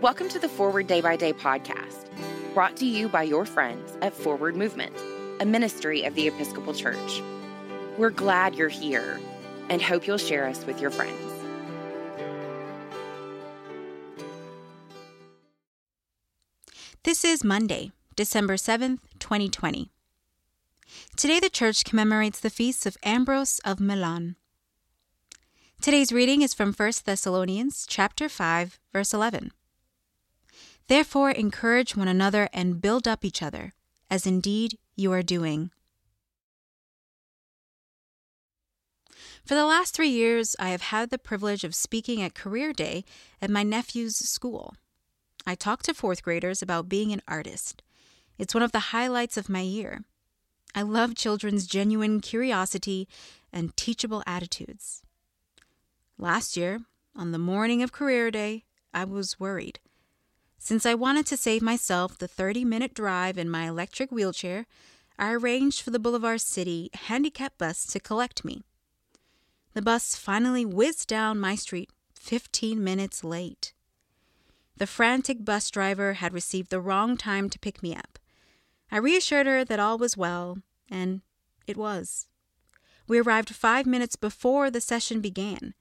Welcome to the Forward Day by Day podcast, brought to you by your friends at Forward Movement, a ministry of the Episcopal Church. We're glad you're here and hope you'll share us with your friends. This is Monday, December 7th, 2020. Today, the church commemorates the feast of Ambrose of Milan. Today's reading is from 1 Thessalonians chapter 5, verse 11. Therefore, encourage one another and build up each other, as indeed you are doing. For the last three years, I have had the privilege of speaking at Career Day at my nephew's school. I talk to fourth graders about being an artist. It's one of the highlights of my year. I love children's genuine curiosity and teachable attitudes. Last year, on the morning of career day, I was worried. Since I wanted to save myself the 30 minute drive in my electric wheelchair, I arranged for the Boulevard City handicap bus to collect me. The bus finally whizzed down my street 15 minutes late. The frantic bus driver had received the wrong time to pick me up. I reassured her that all was well, and it was. We arrived five minutes before the session began.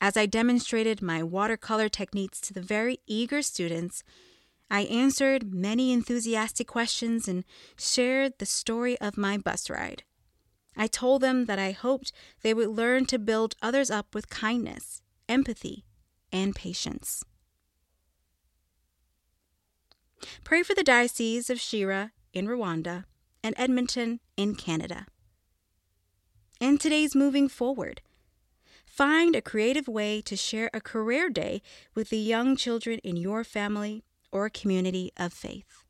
As I demonstrated my watercolor techniques to the very eager students, I answered many enthusiastic questions and shared the story of my bus ride. I told them that I hoped they would learn to build others up with kindness, empathy, and patience. Pray for the Diocese of Shyira in Rwanda and Edmonton in Canada. And today's moving forward. Find a creative way to share a career day with the young children in your family or community of faith.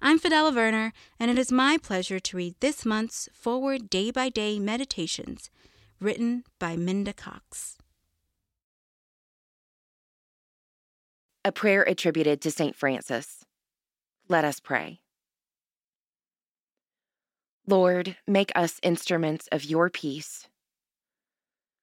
I'm Fidela Werner, and it is my pleasure to read this month's Forward Day by Day Meditations, written by Minda Cox. A prayer attributed to St. Francis. Let us pray. Lord, make us instruments of your peace.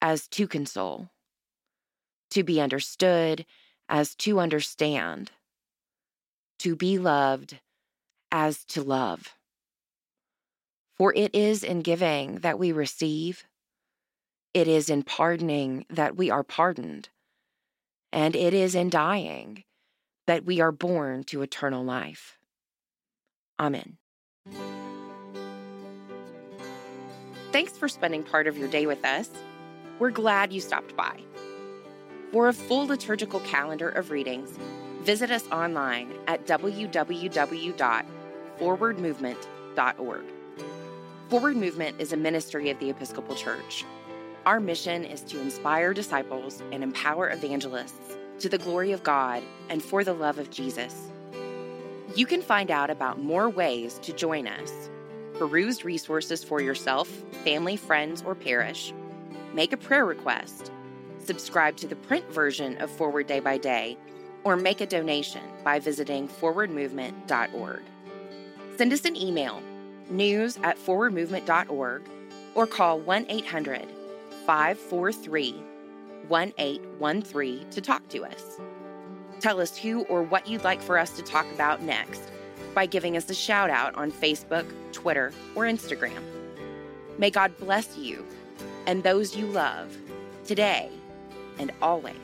as to console, to be understood as to understand, to be loved as to love. For it is in giving that we receive, it is in pardoning that we are pardoned, and it is in dying that we are born to eternal life. Amen. Thanks for spending part of your day with us. We're glad you stopped by. For a full liturgical calendar of readings, visit us online at www.forwardmovement.org. Forward Movement is a ministry of the Episcopal Church. Our mission is to inspire disciples and empower evangelists to the glory of God and for the love of Jesus. You can find out about more ways to join us, peruse resources for yourself, family, friends, or parish, make a prayer request, subscribe to the print version of Forward Day by Day, or make a donation by visiting forwardmovement.org. Send us an email, news at forwardmovement.org, or call 1 800 543 1813 to talk to us. Tell us who or what you'd like for us to talk about next by giving us a shout out on Facebook, Twitter, or Instagram. May God bless you and those you love today and always.